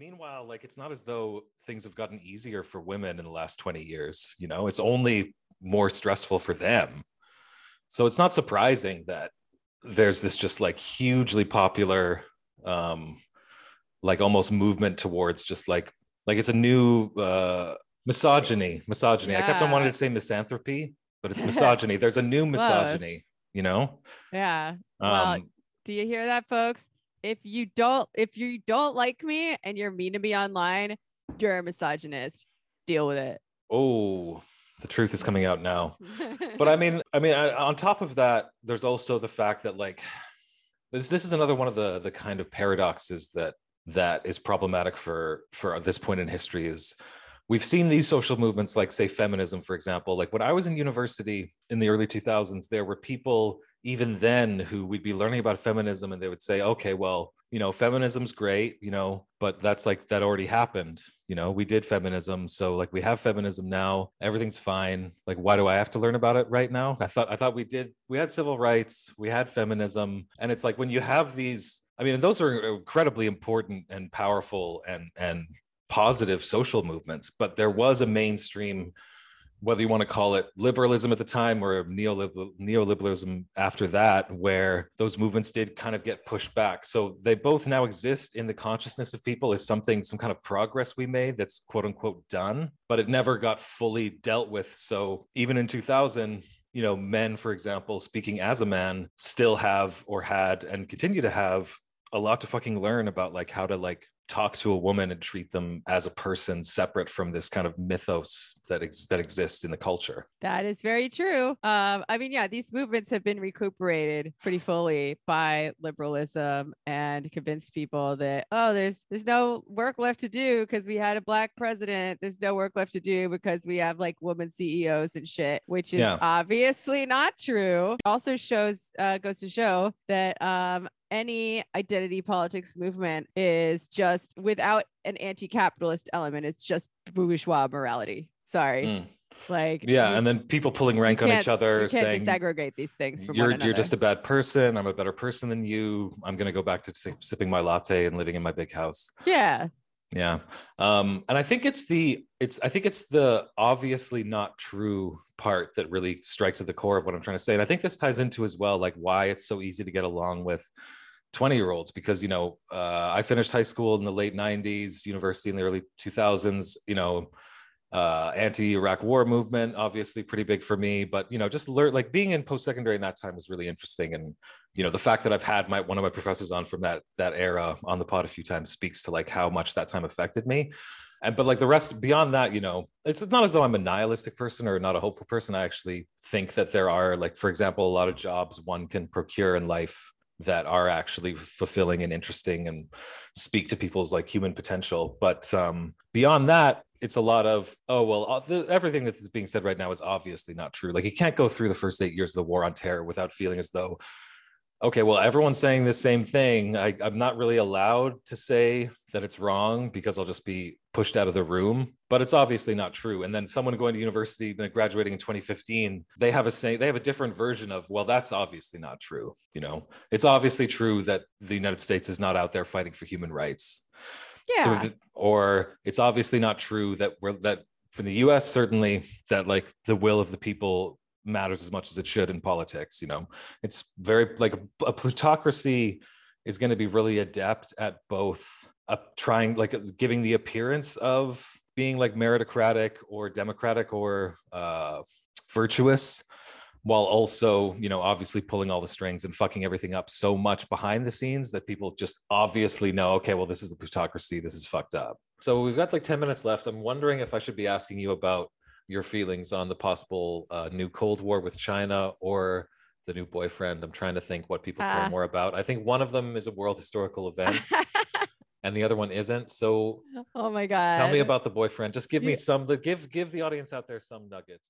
meanwhile, like it's not as though things have gotten easier for women in the last 20 years, you know, it's only more stressful for them. So it's not surprising that there's this just like hugely popular um like almost movement towards just like like it's a new uh misogyny, misogyny. I kept on wanting to say misanthropy, but it's misogyny. There's a new misogyny, you know? Yeah. Well, Um Do you hear that, folks? If you don't, if you don't like me and you're mean to me online, you're a misogynist. Deal with it. oh, the truth is coming out now. but I mean, I mean, I, on top of that, there's also the fact that like this this is another one of the the kind of paradoxes that that is problematic for for this point in history is we've seen these social movements like say feminism for example like when i was in university in the early 2000s there were people even then who we'd be learning about feminism and they would say okay well you know feminism's great you know but that's like that already happened you know we did feminism so like we have feminism now everything's fine like why do i have to learn about it right now? I thought i thought we did we had civil rights we had feminism and it's like when you have these i mean those are incredibly important and powerful and and positive social movements but there was a mainstream whether you want to call it liberalism at the time or neoliberal, neoliberalism after that, where those movements did kind of get pushed back. So they both now exist in the consciousness of people as something, some kind of progress we made that's quote unquote done, but it never got fully dealt with. So even in 2000, you know, men, for example, speaking as a man, still have or had and continue to have a lot to fucking learn about like how to like talk to a woman and treat them as a person separate from this kind of mythos that ex- that exists in the culture. That is very true. Um, I mean, yeah, these movements have been recuperated pretty fully by liberalism and convinced people that oh, there's there's no work left to do because we had a black president. There's no work left to do because we have like woman CEOs and shit, which is Yeah. obviously not true. Also shows uh, goes to show that um, any identity politics movement is just without an anti-capitalist element. It's just bourgeois morality. Sorry. Mm. Like Yeah, and then people pulling rank on each other, saying disaggregate these things from you're you're just a bad person. I'm a better person than you. I'm gonna go back to si- sipping my latte and living in my big house. yeah. Yeah. Um, and I think it's the it's I think it's the obviously not true part that really strikes at the core of what I'm trying to say. And I think this ties into as well like why it's so easy to get along with 20 year olds because you know uh, I finished high school in the late 90s, university in the early 2000s, you know, uh, anti-Iraq war movement, obviously pretty big for me, but you know, just learn like being in post-secondary in that time was really interesting. And you know, the fact that I've had my one of my professors on from that that era on the pod a few times speaks to like how much that time affected me. And but like the rest beyond that, you know, it's not as though I'm a nihilistic person or not a hopeful person. I actually think that there are like, for example, a lot of jobs one can procure in life that are actually fulfilling and interesting and speak to people's like human potential. But um, beyond that, it's a lot of oh well, uh, the, everything that is being said right now is obviously not true. Like you can't go through the first eight years of the war on terror without feeling as though okay, well, everyone's saying the same thing. I, I'm not really allowed to say that it's wrong because I'll just be pushed out of the room. But it's obviously not true. And then someone going to university, graduating in 2015, they have a say, they have a different version of, well, that's obviously not true. You know, it's obviously true that the United States is not out there fighting for human rights. Yeah. So, the- or it's obviously not true that we're that for the U.S. certainly that like the will of the people matters as much as it should in politics. You know, it's very like a, plutocracy is going to be really adept at both uh, trying like giving the appearance of being like meritocratic or democratic or uh, virtuous while also you know obviously pulling all the strings and fucking everything up so much behind the scenes that people just obviously know okay well this is a plutocracy. This is fucked up. So we've got like 10 minutes left. I'm wondering if i should be asking you about your feelings on the possible uh, new cold war with china or the new boyfriend? I'm trying to think what people care Ah. more about. I think one of them is a world historical event and the other one isn't. So oh my god. tell me about the boyfriend. Just give me some give give the audience out there some nuggets